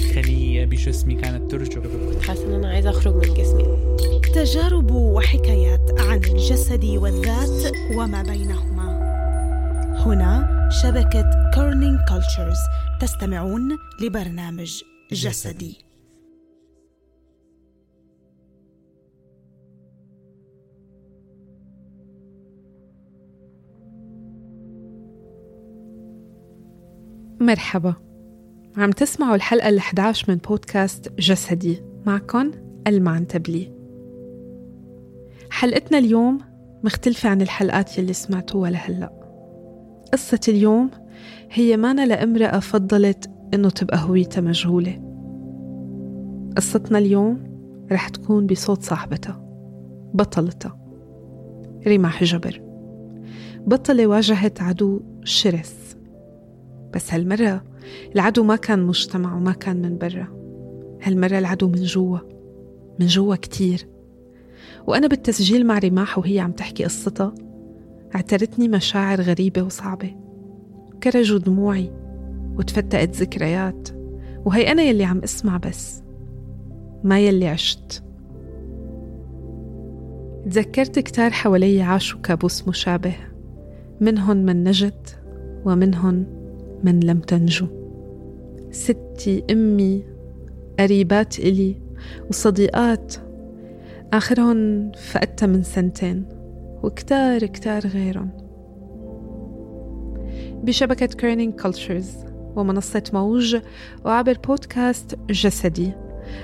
خلية بجسمي كانت ترجف حاسة إن أنا عايزة أخرج من جسمي. تجارب وحكايات عن الجسد والذات وما بينهما. هنا شبكة Kerning Cultures تستمعون لبرنامج جسدي. مرحبا. عم تسمعوا الحلقة ال 11 من بودكاست جسدي معكم ألمان تبلي. حلقتنا اليوم مختلفة عن الحلقات يلي سمعتوها لهلأ. قصة اليوم هي مانا لامرأة فضلت إنه تبقى هويتها مجهولة. قصتنا اليوم رح تكون بصوت صاحبتها بطلتها ريما جبر. بطلة واجهت عدو شرس. بس هالمرة العدو ما كان مجتمع وما كان من برا. هالمرة العدو من جوا من جوا كتير. وأنا بالتسجيل مع رماح وهي عم تحكي قصتها اعترتني مشاعر غريبة وصعبة. كرجوا دموعي وتفتقت ذكريات وهي أنا يلي عم أسمع بس ما يلي عشت. تذكرت كتار حوالي عاشوا كابوس مشابه منهن من نجت ومنهن من لم تنجو. ستي أمي قريبات إلي وصديقات آخرهم فقدتها من سنتين وكتار كتار غيرهم. بشبكة Kerning Cultures ومنصة موج وعبر بودكاست جسدي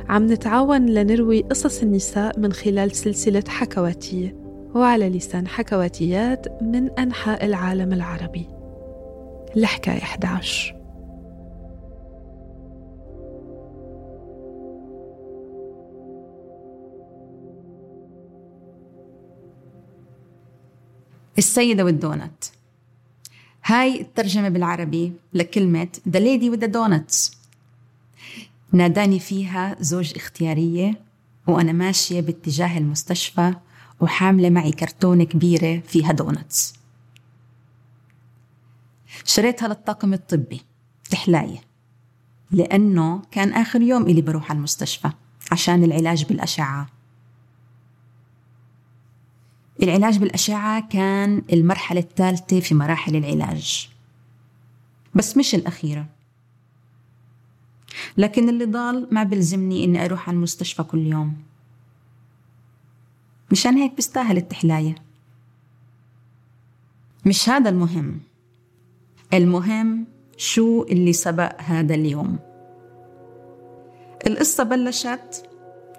عم نتعاون لنروي قصص النساء من خلال سلسلة حكواتية وعلى لسان حكواتيات من أنحاء العالم العربي. الحكاية 11 السيدة والدونت هاي الترجمة بالعربي لكلمة The Lady with the Donuts ناداني فيها زوج اختيارية وأنا ماشية باتجاه المستشفى وحاملة معي كرتونة كبيرة فيها دونتس شريتها للطاقم الطبي تحلاية. لأنه كان آخر يوم إلي بروح على المستشفى عشان العلاج بالأشعة. العلاج بالأشعة كان المرحلة الثالثة في مراحل العلاج. بس مش الأخيرة. لكن اللي ضال ما بلزمني إني أروح على المستشفى كل يوم. مشان هيك بستاهل التحلاية. مش هذا المهم. المهم شو اللي سبق هذا اليوم؟ القصة بلشت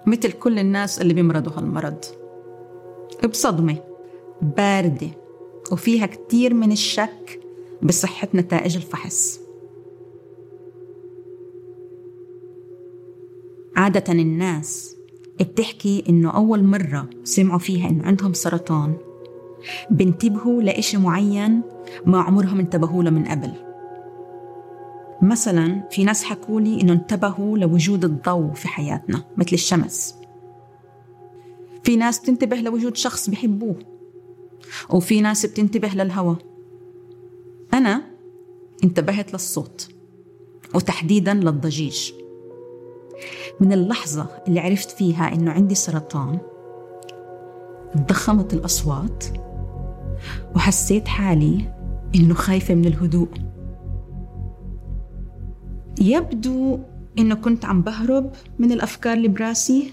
مثل كل الناس اللي بيمرضوا هالمرض. بصدمة باردة وفيها كتير من الشك بصحة نتائج الفحص. عادة الناس بتحكي إنه أول مرة سمعوا فيها إنه عندهم سرطان. بنتبهوا لإشي معين ما عمرهم انتبهوا له من قبل. مثلا في ناس حكوا لي إنه انتبهوا لوجود الضوء في حياتنا مثل الشمس. في ناس بتنتبه لوجود شخص بحبوه وفي ناس بتنتبه للهوى أنا انتبهت للصوت وتحديدا للضجيج. من اللحظة اللي عرفت فيها إنه عندي سرطان ضخمت الأصوات وحسيت حالي إنه خايفة من الهدوء. يبدو إنه كنت عم بهرب من الأفكار اللي براسي.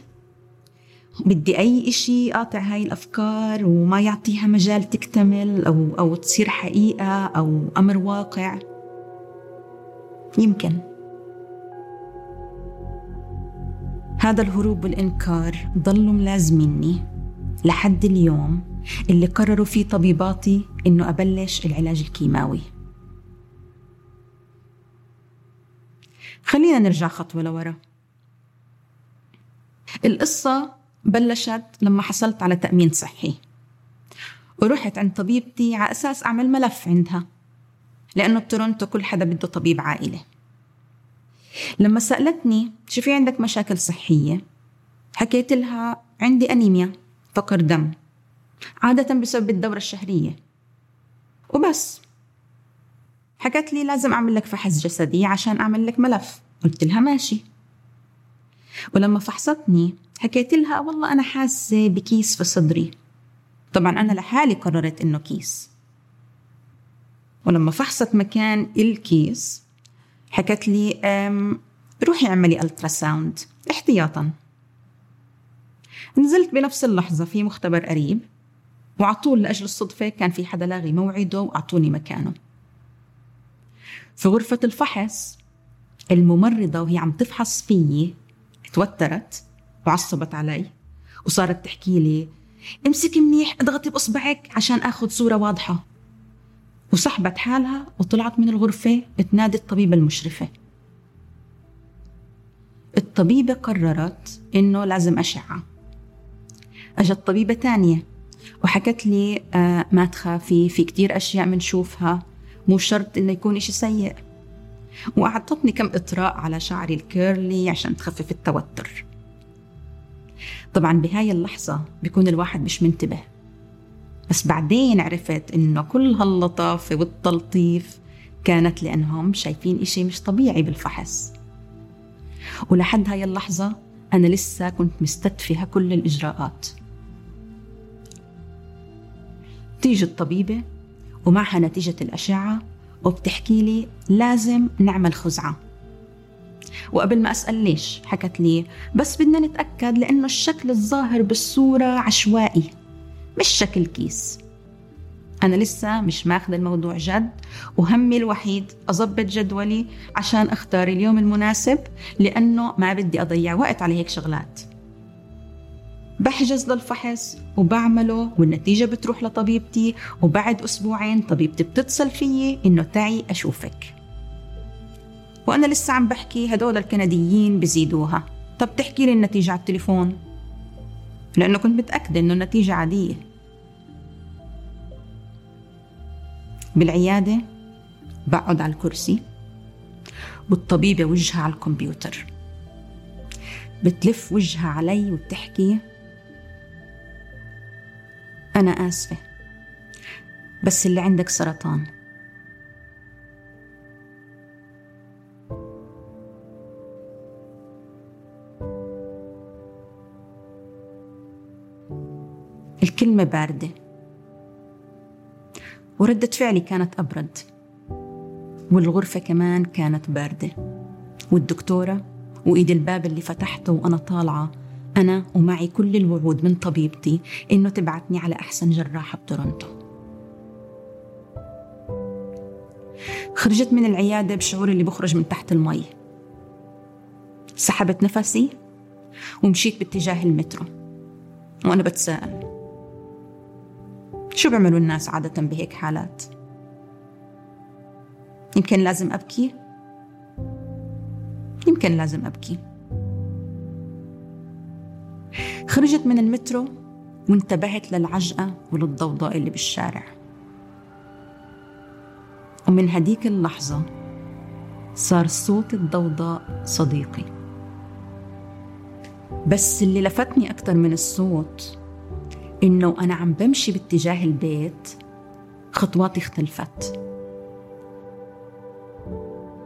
بدي أي إشي قاطع هاي الأفكار وما يعطيها مجال تكتمل أو, أو تصير حقيقة أو أمر واقع. يمكن. هذا الهروب والإنكار ضلوا ملازميني لحد اليوم. اللي قرروا فيه طبيباتي إنه أبلش العلاج الكيماوي. خلينا نرجع خطوة لورا. القصة بلشت لما حصلت على تأمين صحي. ورحت عند طبيبتي على أساس أعمل ملف عندها لأنه بتورونتو كل حدا بده طبيب عائلة لما سألتني شو في عندك مشاكل صحية حكيت لها عندي أنيميا فقر دم. عادة بسبب الدورة الشهرية. وبس. حكت لي لازم أعمل لك فحص جسدي عشان أعمل لك ملف. قلت لها ماشي. ولما فحصتني حكيت لها والله أنا حاسة بكيس في صدري. طبعا أنا لحالي قررت إنه كيس. ولما فحصت مكان الكيس حكت لي روحي اعملي ultrasound احتياطا. نزلت بنفس اللحظة في مختبر قريب. وعطول لأجل الصدفة كان في حدا لاغي موعده وأعطوني مكانه. في غرفة الفحص الممرضة وهي عم تفحص فيي توترت وعصبت علي وصارت تحكي لي امسكي منيح اضغطي بإصبعك عشان آخذ صورة واضحة. وسحبت حالها وطلعت من الغرفة تنادي الطبيبة المشرفة. الطبيبة قررت إنه لازم أشعة. أجت طبيبة تانية وحكت لي آه ما تخافي في كتير أشياء بنشوفها مو شرط إنه يكون إشي سيء. وأعطتني كم إطراء على شعري الكيرلي عشان تخفف التوتر. طبعا بهاي اللحظة بيكون الواحد مش منتبه. بس بعدين عرفت إنه كل هاللطافة والتلطيف كانت لأنهم شايفين إشي مش طبيعي بالفحص. ولحد هاي اللحظة أنا لسه كنت مستدفهة كل الإجراءات. تيجي الطبيبة ومعها نتيجة الأشعة وبتحكي لي لازم نعمل خزعة. وقبل ما أسأل ليش حكت لي بس بدنا نتأكد لأنه الشكل الظاهر بالصورة عشوائي مش شكل كيس. أنا لسه مش ماخذ الموضوع جد وهمي الوحيد أضبط جدولي عشان أختار اليوم المناسب لأنه ما بدي أضيع وقت على هيك شغلات. بحجز للفحص وبعمله والنتيجة بتروح لطبيبتي وبعد أسبوعين طبيبتي بتتصل فيي إنه تعي أشوفك. وأنا لسه عم بحكي هدول الكنديين بزيدوها. طب تحكي لي النتيجة على التليفون؟ لأنه كنت متأكدة إنه النتيجة عادية. بالعيادة بقعد على الكرسي والطبيبة وجهها على الكمبيوتر. بتلف وجهها علي وبتحكي أنا آسفة. بس اللي عندك سرطان. الكلمة باردة. وردة فعلي كانت أبرد. والغرفة كمان كانت باردة. والدكتورة وإيد الباب اللي فتحته وأنا طالعة أنا ومعي كل الوعود من طبيبتي إنه تبعتني على أحسن جراحة بتورنتو خرجت من العيادة بشعور اللي بخرج من تحت المي سحبت نفسي ومشيت باتجاه المترو وأنا بتساءل شو بيعملوا الناس عادة بهيك حالات؟ يمكن لازم أبكي؟ يمكن لازم أبكي خرجت من المترو وانتبهت للعجقة وللضوضاء اللي بالشارع. ومن هديك اللحظة صار صوت الضوضاء صديقي. بس اللي لفتني أكثر من الصوت إنه أنا عم بمشي باتجاه البيت خطواتي اختلفت.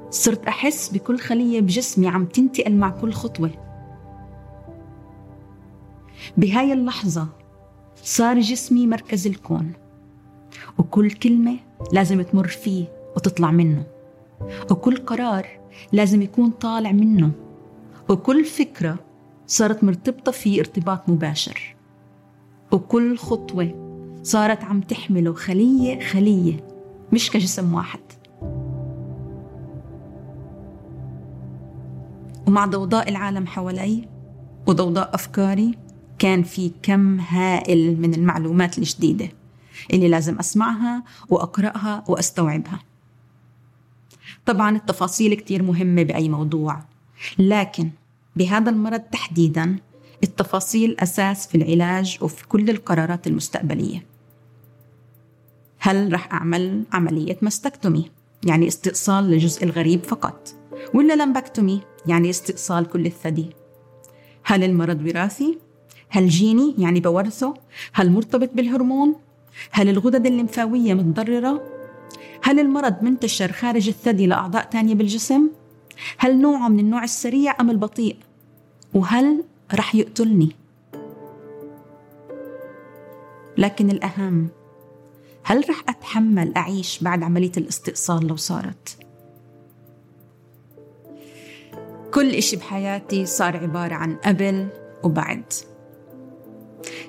صرت أحس بكل خلية بجسمي عم تنتقل مع كل خطوة. بهاي اللحظة صار جسمي مركز الكون وكل كلمة لازم تمر فيه وتطلع منه وكل قرار لازم يكون طالع منه وكل فكرة صارت مرتبطة فيه ارتباط مباشر وكل خطوة صارت عم تحمله خلية خلية مش كجسم واحد. ومع ضوضاء العالم حوالي وضوضاء أفكاري كان في كم هائل من المعلومات الجديدة اللي لازم أسمعها وأقرأها وأستوعبها. طبعا التفاصيل كتير مهمة بأي موضوع لكن بهذا المرض تحديدا التفاصيل أساس في العلاج وفي كل القرارات المستقبلية. هل رح أعمل عملية مستكتومي يعني استئصال للجزء الغريب فقط ولا لمبكتومي يعني استئصال كل الثدي؟ هل المرض وراثي؟ هل جيني يعني بورثه؟ هل مرتبط بالهرمون؟ هل الغدد الليمفاوية متضررة؟ هل المرض منتشر خارج الثدي لأعضاء تانية بالجسم؟ هل نوعه من النوع السريع أم البطيء؟ وهل رح يقتلني؟ لكن الأهم هل رح أتحمل أعيش بعد عملية الاستئصال لو صارت؟ كل إشي بحياتي صار عبارة عن قبل وبعد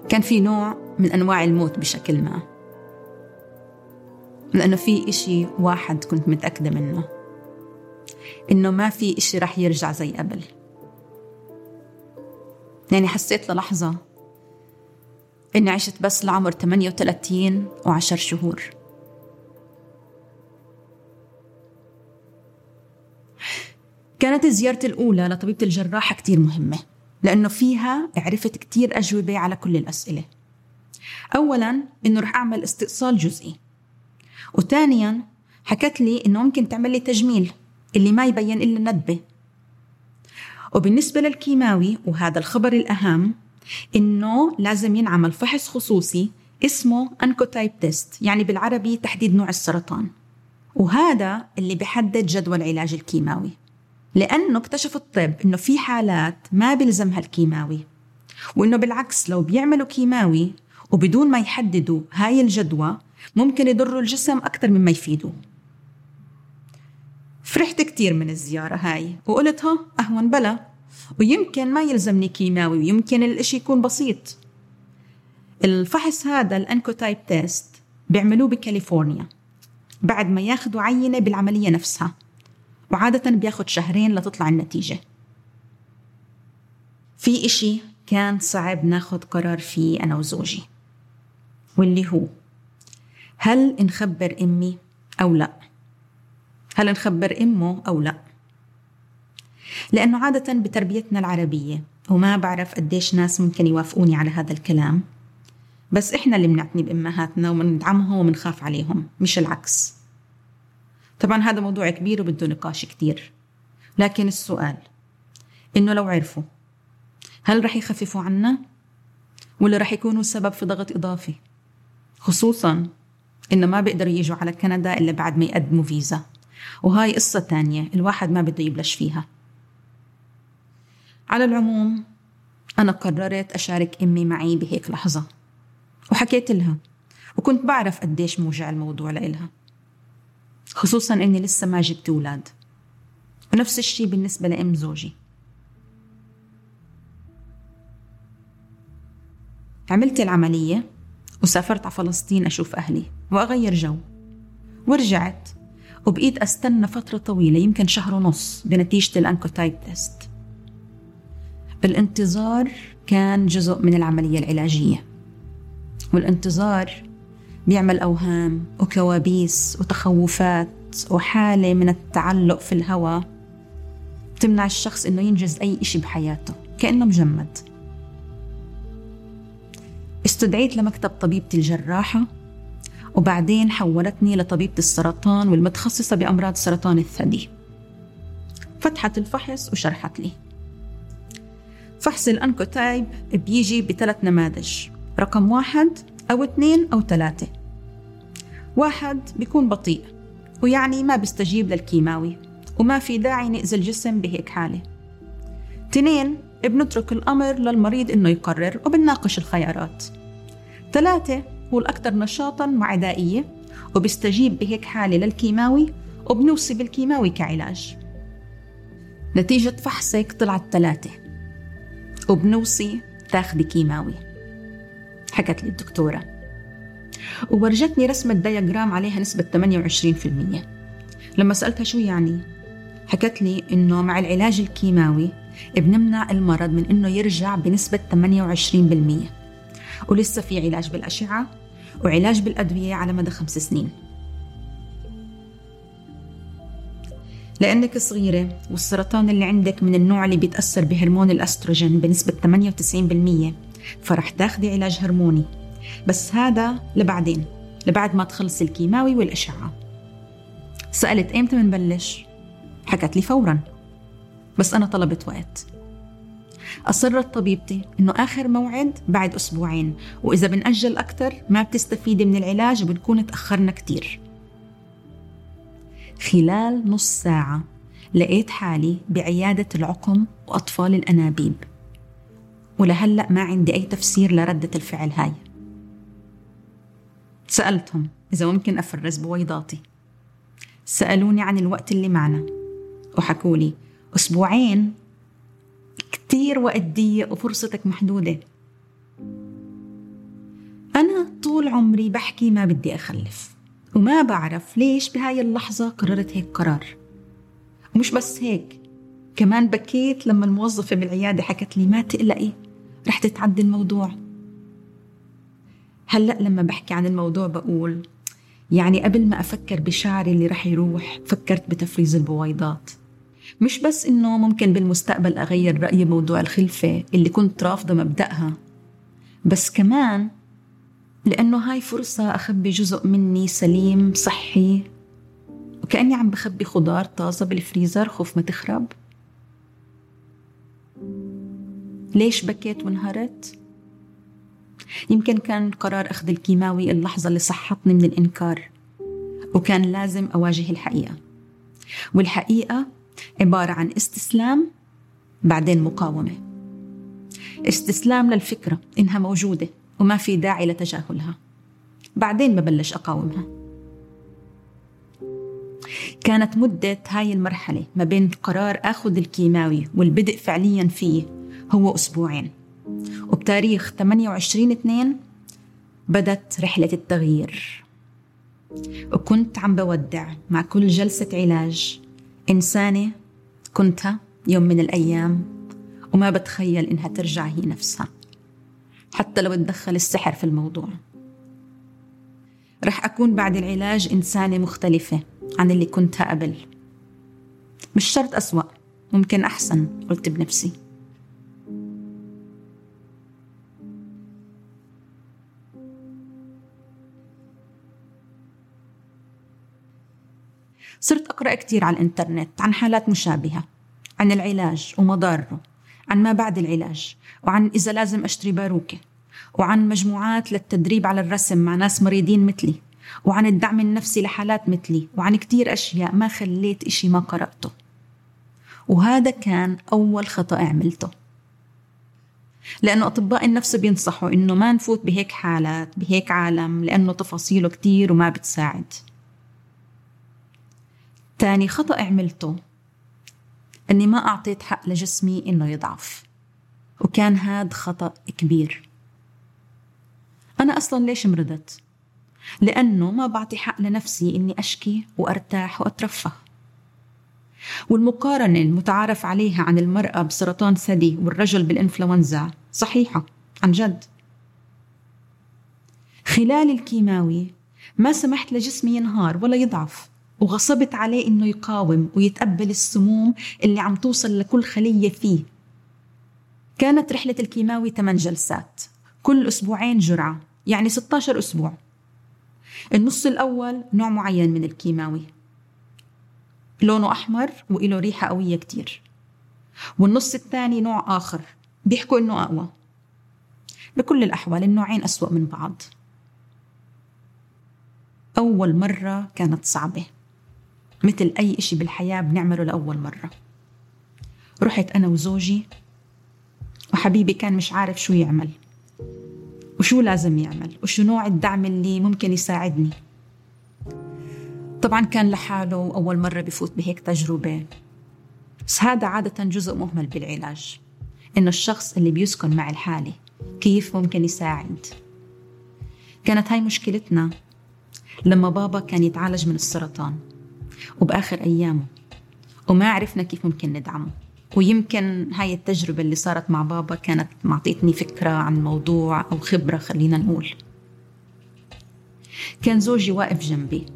كان في نوع من أنواع الموت بشكل ما. لأنه في إشي واحد كنت متأكدة منه. إنه ما في إشي رح يرجع زي قبل. يعني حسيت للحظة إني عشت بس لعمر 38 وعشر شهور. كانت زيارتي الأولى لطبيبة الجراحة كتير مهمة. لأنه فيها عرفت كتير أجوبة على كل الأسئلة. أولا إنه رح أعمل استئصال جزئي. وثانيا حكت لي إنه ممكن تعمل لي تجميل اللي ما يبين إلا الندبة. وبالنسبة للكيماوي وهذا الخبر الأهم إنه لازم ينعمل فحص خصوصي اسمه Oncotype test يعني بالعربي تحديد نوع السرطان. وهذا اللي بحدد جدول العلاج الكيماوي. لأنه اكتشف الطب إنه في حالات ما بيلزمها الكيماوي وإنه بالعكس لو بيعملوا كيماوي وبدون ما يحددوا هاي الجدوى ممكن يضروا الجسم أكثر مما يفيدوا. فرحت كتير من الزيارة هاي وقلت ها أهون بلا. ويمكن ما يلزمني كيماوي ويمكن الإشي يكون بسيط. الفحص هذا ال Oncotype test بيعملوه بكاليفورنيا بعد ما ياخدوا عينة بالعملية نفسها. وعادة بياخد شهرين لتطلع النتيجة. في إشي كان صعب ناخد قرار فيه أنا وزوجي واللي هو هل نخبر أمي أو لا؟ هل نخبر أمه أو لا؟ لأنه عادة بتربيتنا العربية وما بعرف قديش ناس ممكن يوافقوني على هذا الكلام بس إحنا اللي بنعتني بأمهاتنا ومندعمهم ومنخاف عليهم مش العكس. طبعا هذا موضوع كبير وبده نقاش كتير. لكن السؤال إنه لو عرفوا هل رح يخففوا عنا؟ ولا رح يكونوا سبب في ضغط إضافي؟ خصوصا إنه ما بيقدروا يجوا على كندا إلا بعد ما يقدموا فيزا. وهاي قصة تانية الواحد ما بده يبلش فيها. على العموم أنا قررت أشارك أمي معي بهيك لحظة. وحكيت لها وكنت بعرف قديش موجع الموضوع لإلها. خصوصا إني لسه ما جبت أولاد. ونفس الشي بالنسبة لأم زوجي. عملت العملية وسافرت على فلسطين أشوف أهلي وأغير جو. ورجعت وبقيت أستنى فترة طويلة يمكن شهر ونص بنتيجة ال Oncotype test. الانتظار كان جزء من العملية العلاجية. والانتظار بيعمل أوهام وكوابيس وتخوفات وحالة من التعلق في الهوى تمنع الشخص إنه ينجز أي إشي بحياته كأنه مجمد. استدعيت لمكتب طبيبة الجراحة وبعدين حولتني لطبيبة السرطان والمتخصصة بأمراض سرطان الثدي. فتحت الفحص وشرحت لي. فحص الأنكوتايب بيجي بثلاث نماذج. رقم واحد أو اثنين أو ثلاثة. واحد بيكون بطيء ويعني ما بيستجيب للكيماوي وما في داعي نأذي الجسم بهيك حالة. اثنين بنترك الأمر للمريض إنه يقرر وبنناقش الخيارات. ثلاثة هو الأكثر نشاطا وعدائية وبيستجيب بهيك حالة للكيماوي وبنوصي بالكيماوي كعلاج. نتيجة فحصك طلعت ثلاثة وبنوصي تاخدي كيماوي. حكت لي الدكتورة. وورجتني رسمة دياجرام عليها نسبة 28% لما سألتها شو يعني حكت لي إنه مع العلاج الكيماوي بنمنع المرض من إنه يرجع بنسبة 28% ولسه في علاج بالأشعة وعلاج بالأدوية على مدى خمس سنين. لأنك صغيرة والسرطان اللي عندك من النوع اللي بيتأثر بهرمون الأستروجين بنسبة 98% فرح تاخدي علاج هرموني. بس هذا لبعدين لبعد ما تخلص الكيماوي والأشعة. سألت إمتى بنبلش؟ حكت لي فورا. بس أنا طلبت وقت. أصرت طبيبتي إنه آخر موعد بعد أسبوعين وإذا بنأجل أكتر ما بتستفيدي من العلاج وبنكون تأخرنا كتير. خلال نص ساعة لقيت حالي بعيادة العقم وأطفال الأنابيب. ولهلأ ما عندي أي تفسير لردة الفعل هاي. سألتهم إذا ممكن أفرز بويضاتي. سألوني عن الوقت اللي معنا. وحكوا لي أسبوعين؟ كتير وقت ضيق وفرصتك محدودة. أنا طول عمري بحكي ما بدي أخلف وما بعرف ليش بهاي اللحظة قررت هيك قرار. ومش بس هيك كمان بكيت لما الموظفة بالعيادة حكت لي ما تقلقي رح تتعدي الموضوع. هلأ لما بحكي عن الموضوع بقول يعني قبل ما أفكر بشعري اللي رح يروح فكرت بتفريز البويضات. مش بس إنه ممكن بالمستقبل أغير رأيي بموضوع الخلفة اللي كنت رافضة مبدأها بس كمان لأنه هاي فرصة أخبي جزء مني سليم صحي وكأني عم بخبي خضار طازة بالفريزر خوف ما تخرب. ليش بكيت وانهارت؟ يمكن كان قرار أخذ الكيماوي اللحظة اللي صحتني من الإنكار وكان لازم أواجه الحقيقة. والحقيقة عبارة عن استسلام بعدين مقاومة. استسلام للفكرة إنها موجودة وما في داعي لتجاهلها. بعدين ببلش أقاومها. كانت مدة هاي المرحلة ما بين قرار أخذ الكيماوي والبدء فعليا فيه هو أسبوعين. وبتاريخ 28 2 بدت رحلة التغيير. وكنت عم بودع مع كل جلسة علاج إنسانة كنتها يوم من الأيام وما بتخيل إنها ترجع هي نفسها حتى لو تدخل السحر في الموضوع. رح أكون بعد العلاج إنسانة مختلفة عن اللي كنتها قبل. مش شرط أسوأ ممكن أحسن قلت بنفسي. صرت أقرأ كتير على الإنترنت عن حالات مشابهة عن العلاج ومضاره عن ما بعد العلاج وعن إذا لازم أشتري باروكة وعن مجموعات للتدريب على الرسم مع ناس مريضين مثلي وعن الدعم النفسي لحالات مثلي وعن كتير أشياء ما خليت إشي ما قرأته. وهذا كان أول خطأ عملته. لأنه أطباء النفس بينصحوا إنه ما نفوت بهيك حالات بهيك عالم لأنه تفاصيله كتير وما بتساعد. تاني خطأ عملته. أني ما أعطيت حق لجسمي إنه يضعف. وكان هاد خطأ كبير. أنا أصلا ليش مرضت؟ لأنه ما بعطي حق لنفسي إني أشكي وأرتاح وأترفه. والمقارنة المتعارف عليها عن المرأة بسرطان ثدي والرجل بالإنفلونزا صحيحة عن جد. خلال الكيماوي ما سمحت لجسمي ينهار ولا يضعف. وغصبت عليه إنه يقاوم ويتقبل السموم اللي عم توصل لكل خلية فيه. كانت رحلة الكيماوي 8 جلسات كل أسبوعين جرعة يعني 16 أسبوع. النص الأول نوع معين من الكيماوي. لونه أحمر وإله ريحة قوية كتير. والنص الثاني نوع آخر بيحكوا إنه أقوى. بكل الأحوال النوعين أسوأ من بعض. أول مرة كانت صعبة. مثل أي إشي بالحياة بنعمله لأول مرة. رحت أنا وزوجي وحبيبي كان مش عارف شو يعمل وشو لازم يعمل وشو نوع الدعم اللي ممكن يساعدني. طبعا كان لحاله أول مرة بفوت بهيك تجربة. بس هذا عادة جزء مهمل بالعلاج إنه الشخص اللي بيسكن مع الحالة كيف ممكن يساعد. كانت هاي مشكلتنا لما بابا كان يتعالج من السرطان. وبآخر أيامه. وما عرفنا كيف ممكن ندعمه. ويمكن هاي التجربة اللي صارت مع بابا كانت معطيتني فكرة عن موضوع أو خبرة خلينا نقول. كان زوجي واقف جنبي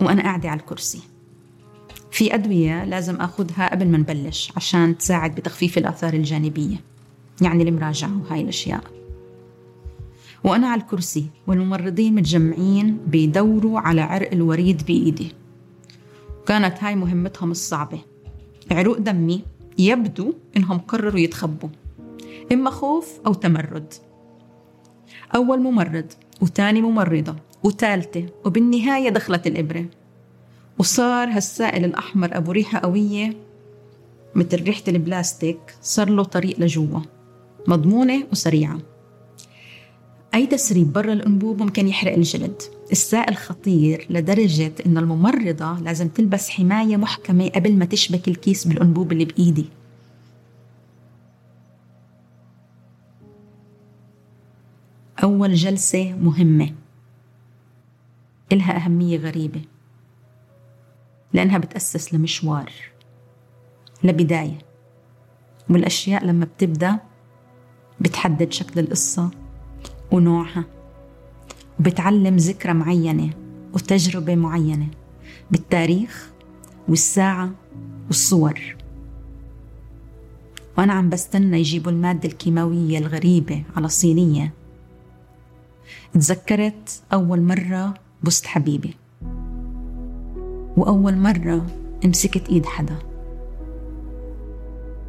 وأنا قاعدة على الكرسي. في أدوية لازم أخذها قبل ما نبلش عشان تساعد بتخفيف الآثار الجانبية. يعني المراجعة وهاي الأشياء. وأنا على الكرسي والممرضين متجمعين بيدوروا على عرق الوريد بإيدي. كانت هاي مهمتهم الصعبة. عروق دمي يبدو إنهم قرروا يتخبوا. إما خوف أو تمرد. أول ممرض وتاني ممرضة وثالثة وبالنهاية دخلت الإبرة. وصار هالسائل الأحمر أبو ريحة قوية مثل ريحة البلاستيك صار له طريق لجوا. مضمونة وسريعة. أي تسريب برا الأنبوب ممكن يحرق الجلد. السائل خطير لدرجة إن الممرضة لازم تلبس حماية محكمة قبل ما تشبك الكيس بالأنبوب اللي بإيدي. أول جلسة مهمة. إلها أهمية غريبة. لأنها بتأسس لمشوار. لبداية. والأشياء لما بتبدأ بتحدد شكل القصة. ونوعها. وبتعلم ذكرى معينة وتجربة معينة بالتاريخ والساعة والصور. وأنا عم بستنى يجيبوا المادة الكيماوية الغريبة على صينية تذكرت أول مرة بست حبيبي. وأول مرة مسكت إيد حدا.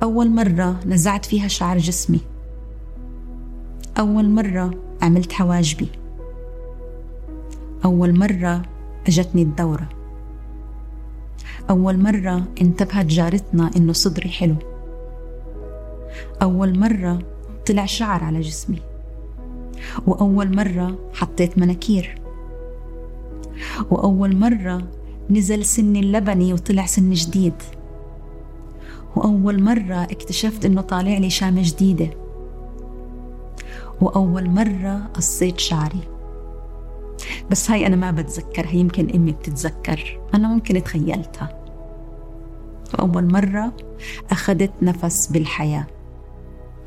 أول مرة نزعت فيها شعر جسمي. أول مرة عملت حواجبي. أول مرة أجتني الدورة. أول مرة انتبهت جارتنا إنه صدري حلو. أول مرة طلع شعر على جسمي. وأول مرة حطيت مناكير. وأول مرة نزل سني اللبني وطلع سن جديد. وأول مرة اكتشفت إنه طالع لي شامة جديدة. وأول مرة قصيت شعري. بس هاي أنا ما بتذكرها يمكن أمي بتتذكر. أنا ممكن تخيلتها. وأول مرة أخذت نفس بالحياة.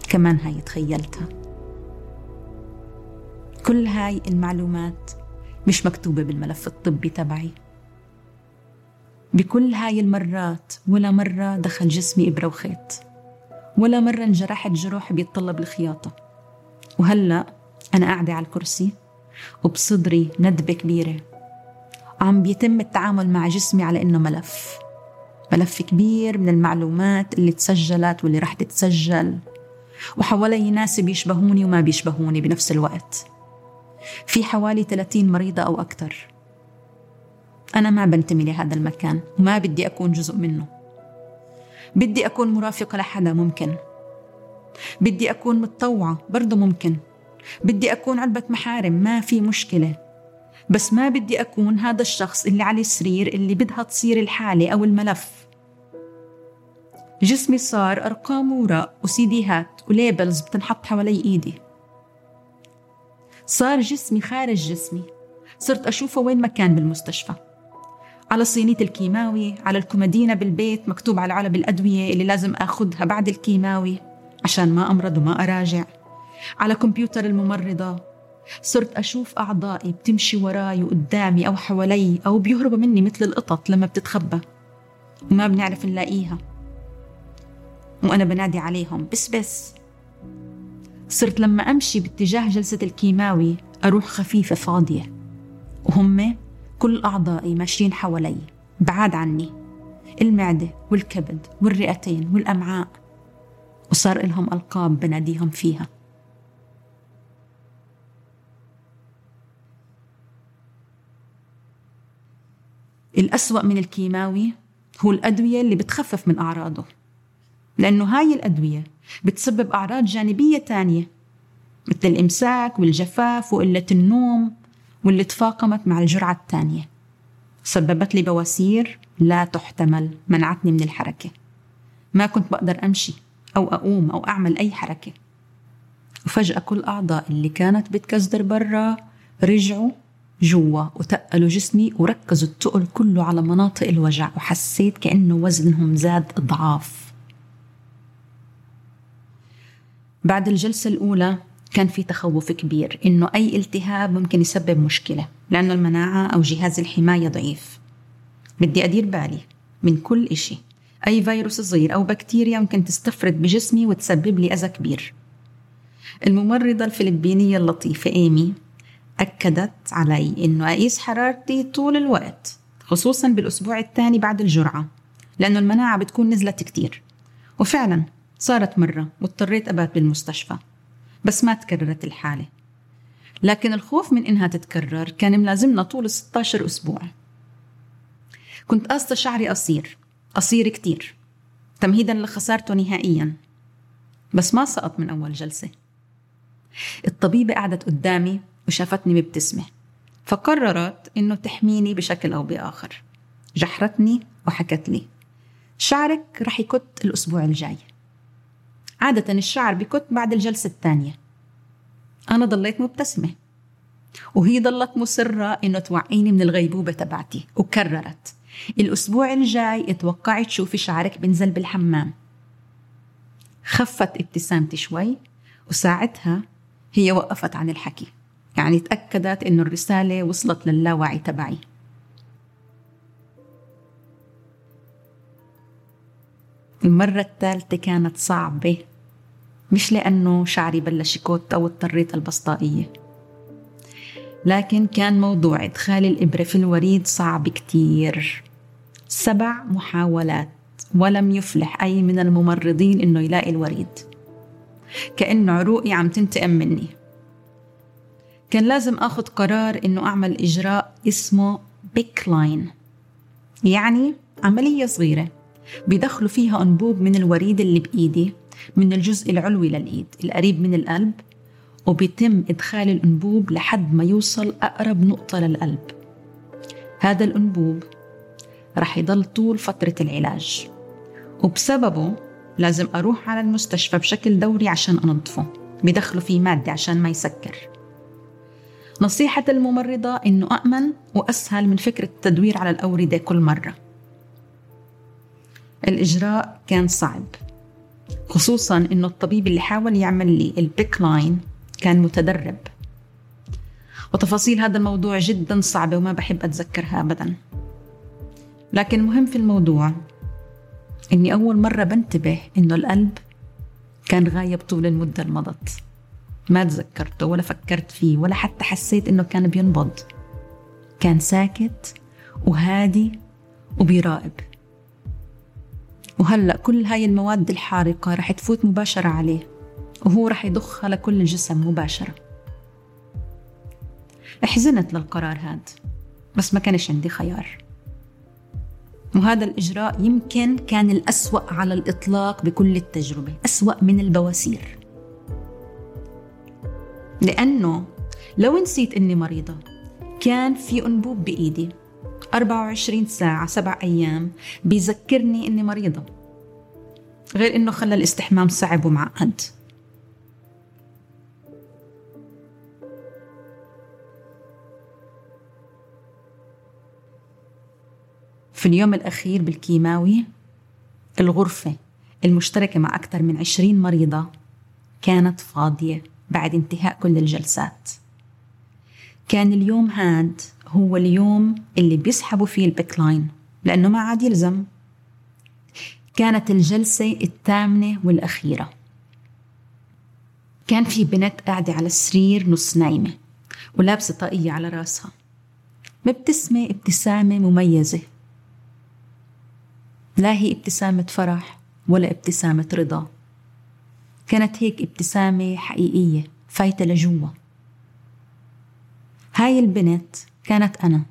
كمان هاي تخيلتها. كل هاي المعلومات مش مكتوبة بالملف الطبي تبعي. بكل هاي المرات ولا مرة دخل جسمي إبرة وخيط. ولا مرة انجرحت جروح بيتطلب الخياطة. وهلأ أنا قاعدة على الكرسي وبصدري ندبة كبيرة. عم بيتم التعامل مع جسمي على إنه ملف. ملف كبير من المعلومات اللي تسجلت واللي رح تتسجل. وحوالي ناس بيشبهوني وما بيشبهوني بنفس الوقت. في حوالي 30 مريضة أو أكثر أنا ما بنتمي لهذا المكان وما بدي أكون جزء منه. بدي أكون مرافقة لحدا ممكن. بدي أكون متطوعة برضه ممكن. بدي أكون علبة محارم ما في مشكلة. بس ما بدي أكون هذا الشخص اللي على السرير اللي بدها تصير الحالة أو الملف. جسمي صار أرقام وورق وسيديهات وليبلز بتنحط حوالي إيدي. صار جسمي خارج جسمي. صرت أشوفه وين ما كان بالمستشفى. على صينية الكيماوي على الكومادينا بالبيت مكتوب على علب الأدوية اللي لازم أخذها بعد الكيماوي. عشان ما أمرض وما أراجع. على كمبيوتر الممرضة صرت أشوف أعضائي بتمشي وراي وقدامي أو حوالي أو بيهربوا مني مثل القطط لما بتتخبى. وما بنعرف نلاقيها. وأنا بنادي عليهم بس بس. صرت لما أمشي باتجاه جلسة الكيماوي أروح خفيفة فاضية. وهم كل أعضائي ماشيين حوالي بعاد عني. المعدة والكبد والرئتين والأمعاء. وصار إلهم ألقاب بناديهم فيها. الأسوأ من الكيماوي هو الأدوية اللي بتخفف من أعراضه لأنه هاي الأدوية بتسبب أعراض جانبية تانية مثل الإمساك والجفاف وقلة النوم واللي تفاقمت مع الجرعة الثانية سببت لي بواسير لا تحتمل منعتني من الحركة. ما كنت بقدر أمشي. أو أقوم أو أعمل أي حركة. وفجأة كل أعضاء اللي كانت بتكزدر برا رجعوا جوا وتقلوا جسمي وركزوا التقل كله على مناطق الوجع وحسيت كأنه وزنهم زاد أضعاف بعد الجلسة الأولى كان في تخوف كبير إنه أي التهاب ممكن يسبب مشكلة لأنه المناعة أو جهاز الحماية ضعيف. بدي أدير بالي من كل إشي. أي فيروس صغير أو بكتيريا ممكن تستفرد بجسمي وتسبب لي أذى كبير. الممرضة الفلبينية اللطيفة إيمي أكدت علي إنه أقيس حرارتي طول الوقت خصوصا بالأسبوع الثاني بعد الجرعة لأنه المناعة بتكون نزلت كتير. وفعلا صارت مرة واضطريت أبات بالمستشفى بس ما تكررت الحالة. لكن الخوف من إنها تتكرر كان ملازمنا طول 16 أسبوع. كنت قاصة شعري قصير قصير كتير. تمهيدا لخسارته نهائيا. بس ما سقط من أول جلسة. الطبيبة قعدت قدامي وشافتني مبتسمة فقررت إنه تحميني بشكل أو بآخر. جحرتني وحكت لي شعرك رح يكت الأسبوع الجاي. عادة الشعر بكت بعد الجلسة الثانية. أنا ضليت مبتسمة. وهي ضلت مصرة إنه توعيني من الغيبوبة تبعتي. وكررت. الأسبوع الجاي اتوقعي تشوفي شعرك بنزل بالحمام خفت ابتسامتي شوي وساعتها هي وقفت عن الحكي. يعني تأكدت إنه الرسالة وصلت للاوعي تبعي. المرة الثالثة كانت صعبة مش لأنه شعري بلش يكوت أو اضطريت البسطائية. لكن كان موضوع إدخال الإبرة في الوريد صعب كتير. سبع محاولات ولم يفلح أي من الممرضين إنه يلاقي الوريد. كأنه عروقي عم تنتقم مني. كان لازم أخذ قرار إنه أعمل إجراء اسمه بيك لاين يعني عملية صغيرة بيدخلوا فيها أنبوب من الوريد اللي بإيدي من الجزء العلوي للإيد القريب من القلب وبيتم إدخال الأنبوب لحد ما يوصل أقرب نقطة للقلب. هذا الأنبوب رح يضل طول فترة العلاج. وبسببه لازم أروح على المستشفى بشكل دوري عشان أنظفه بيدخلوا فيه مادة عشان ما يسكر. نصيحة الممرضة إنه أأمن وأسهل من فكرة التدوير على الأوردة كل مرة. الإجراء كان صعب خصوصا إنه الطبيب اللي حاول يعمل لي البيك لاين كان متدرب. وتفاصيل هذا الموضوع جدا صعبة وما بحب أتذكرها أبدا. لكن المهم في الموضوع إني أول مرة بنتبه إنه القلب كان غايب طول المدة اللي مضت ما تذكرته ولا فكرت فيه ولا حتى حسيت إنه كان بينبض. كان ساكت وهادي وبيراقب. وهلأ كل هاي المواد الحارقة رح تفوت مباشرة عليه وهو رح يضخها لكل الجسم مباشرة. احزنت للقرار هاد بس ما كانش عندي خيار. وهذا الإجراء يمكن كان الأسوأ على الإطلاق بكل التجربة أسوأ من البواسير. لأنه لو نسيت إني مريضة كان في أنبوب بإيدي. 24 ساعة سبع أيام بيذكرني إني مريضة. غير إنه خلى الاستحمام صعب ومعقد. في اليوم الأخير بالكيماوي الغرفة المشتركة مع أكثر من عشرين مريضة كانت فاضية بعد انتهاء كل الجلسات. كان اليوم هاد هو اليوم اللي بيسحبوا فيه البيكلاين لأنه ما عاد يلزم. كانت الجلسة الثامنة والأخيرة. كان في بنت قاعدة على السرير نص نايمة ولابسة طاقية على راسها. مبتسمة ابتسامة مميزة. لا هي ابتسامة فرح ولا ابتسامة رضا. كانت هيك ابتسامة حقيقية فايتة لجوا. هاي البنت كانت أنا.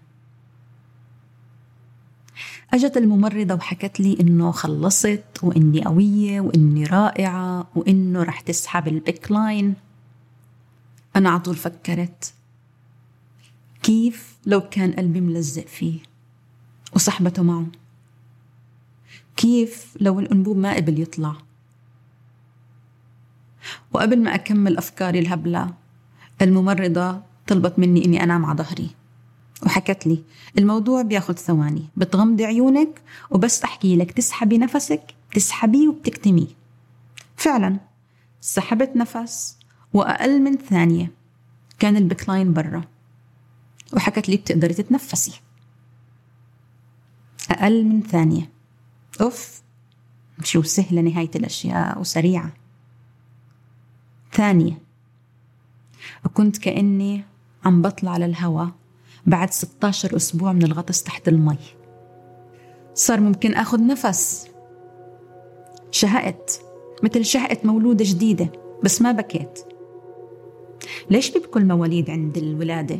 أجت الممرضة وحكت لي إنه خلصت وإني قوية وإني رائعة وإنه رح تسحب ال PICC line أنا على طول فكرت كيف لو كان قلبي ملزق فيه وصحبته معه. كيف لو الأنبوب ما قبل يطلع؟ وقبل ما أكمل أفكاري الهبلة الممرضة طلبت مني إني أنام على ظهري. وحكت لي الموضوع بياخد ثواني بتغمضي عيونك وبس أحكي لك تسحبي نفسك تسحبيه وبتكتميه فعلا سحبت نفس وأقل من ثانية كان البكلاين برا. وحكت لي بتقدري تتنفسي. أقل من ثانية أوف شو سهلة نهاية الأشياء وسريعة. ثانية وكنت كأني عم بطلع للهوا بعد 16 أسبوع من الغطس تحت المي. صار ممكن أخذ نفس. شهقت مثل شهقة مولودة جديدة بس ما بكيت. ليش بيبكوا المواليد عند الولادة؟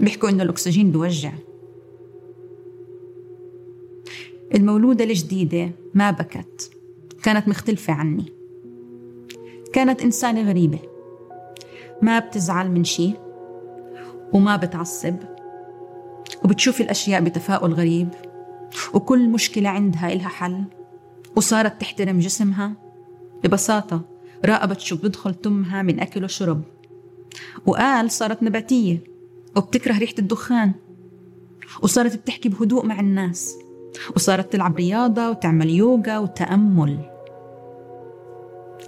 بيحكوا إنه الأكسجين بيوجع. المولودة الجديدة ما بكت كانت مختلفة عني. كانت إنسانة غريبة. ما بتزعل من شيء وما بتعصب وبتشوف الأشياء بتفاؤل غريب وكل مشكلة عندها إلها حل وصارت تحترم جسمها. ببساطة راقبت شو بدخل تمها من أكل وشرب. وقال صارت نباتية وبتكره ريحة الدخان وصارت بتحكي بهدوء مع الناس. وصارت تلعب رياضة وتعمل يوغا وتأمل.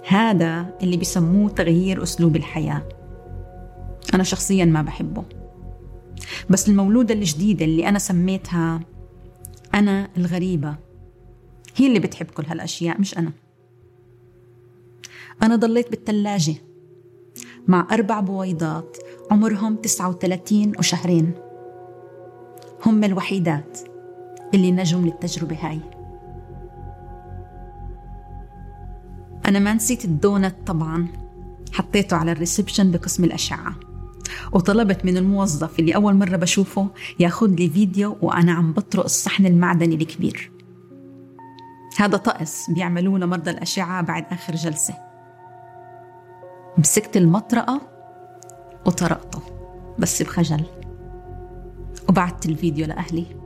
هذا اللي بيسموه تغيير أسلوب الحياة. أنا شخصيا ما بحبه. بس المولودة الجديدة اللي أنا سميتها أنا الغريبة. هي اللي بتحب كل هالأشياء مش أنا. أنا ضليت بالثلاجة مع أربع بويضات عمرهم 39 وشهرين. هم الوحيدات. اللي نجوا من التجربة هاي. أنا ما نسيت الدونت طبعا. حطيته على ال reception بقسم الأشعة. وطلبت من الموظف اللي أول مرة بشوفه ياخذ لي فيديو وأنا عم بطرق الصحن المعدني الكبير. هذا طقس بيعملوه لمرضى الأشعة بعد آخر جلسة. مسكت المطرقة وطرقته بس بخجل. وبعت الفيديو لأهلي.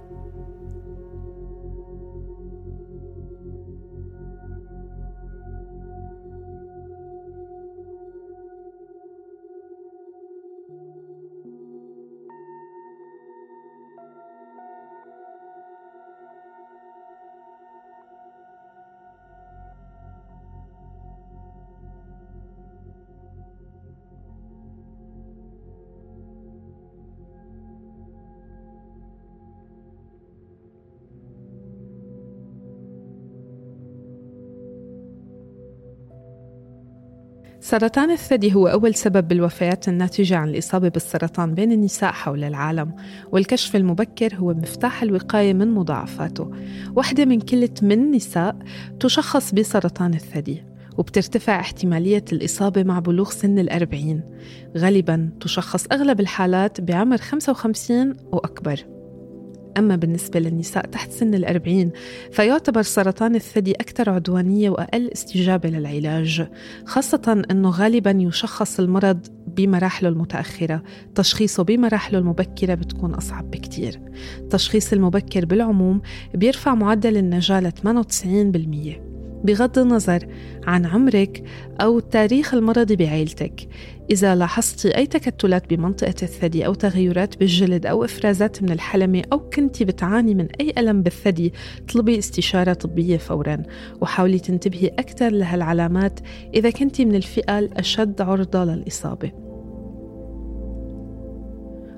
سرطان الثدي هو أول سبب بالوفيات الناتجة عن الإصابة بالسرطان بين النساء حول العالم والكشف المبكر هو مفتاح الوقاية من مضاعفاته. واحدة من كل 8 نساء تشخص بسرطان الثدي وبترتفع احتمالية الإصابة مع بلوغ سن الأربعين. غالبا تشخص أغلب الحالات بعمر 55 وأكبر. أما بالنسبة للنساء تحت سن الأربعين فيعتبر سرطان الثدي أكثر عدوانية وأقل استجابة للعلاج خاصة أنه غالبا يشخص المرض بمراحله المتأخرة. تشخيصه بمراحله المبكرة بتكون أصعب بكتير. التشخيص المبكر بالعموم بيرفع معدل النجاة ل 98% بغض النظر عن عمرك أو التاريخ المرضي بعيلتك إذا لاحظتي أي تكتلات بمنطقة الثدي أو تغيرات بالجلد أو إفرازات من الحلمة أو كنتي بتعاني من أي ألم بالثدي اطلبي استشارة طبية فورا. وحاولي تنتبهي أكثر لهالعلامات إذا كنتي من الفئة الأشد عرضة للإصابة.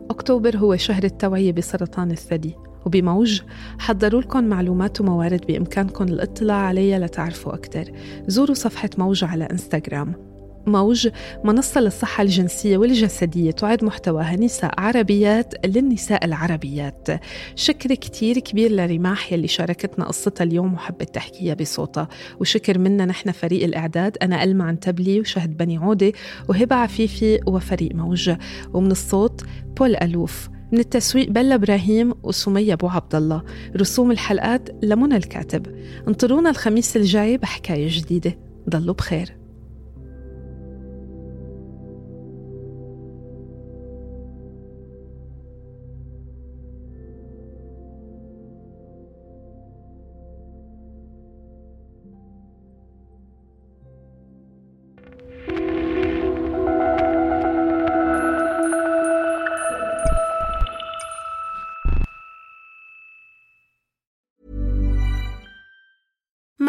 أكتوبر هو شهر التوعية بسرطان الثدي. وبموج حضروا لكم معلومات وموارد بإمكانكم الاطلاع عليها لتعرفوا أكثر زوروا صفحة موج على إنستغرام. موج منصة للصحة الجنسية والجسدية تعد محتواها نساء عربيات للنساء العربيات. شكر كتير كبير لرماح يلي شاركتنا قصتها اليوم وحبت تحكيها بصوتها. وشكر منا نحن فريق الإعداد أنا ألمع عنتبلي وشهد بني عودة وهبة عفيفي وفريق موج. ومن الصوت بول ألوف. من التسويق بلا إبراهيم وسمية أبو عبد الله. رسوم الحلقات لمنى الكاتب. انطرونا الخميس الجاي بحكاية جديدة. ضلوا بخير.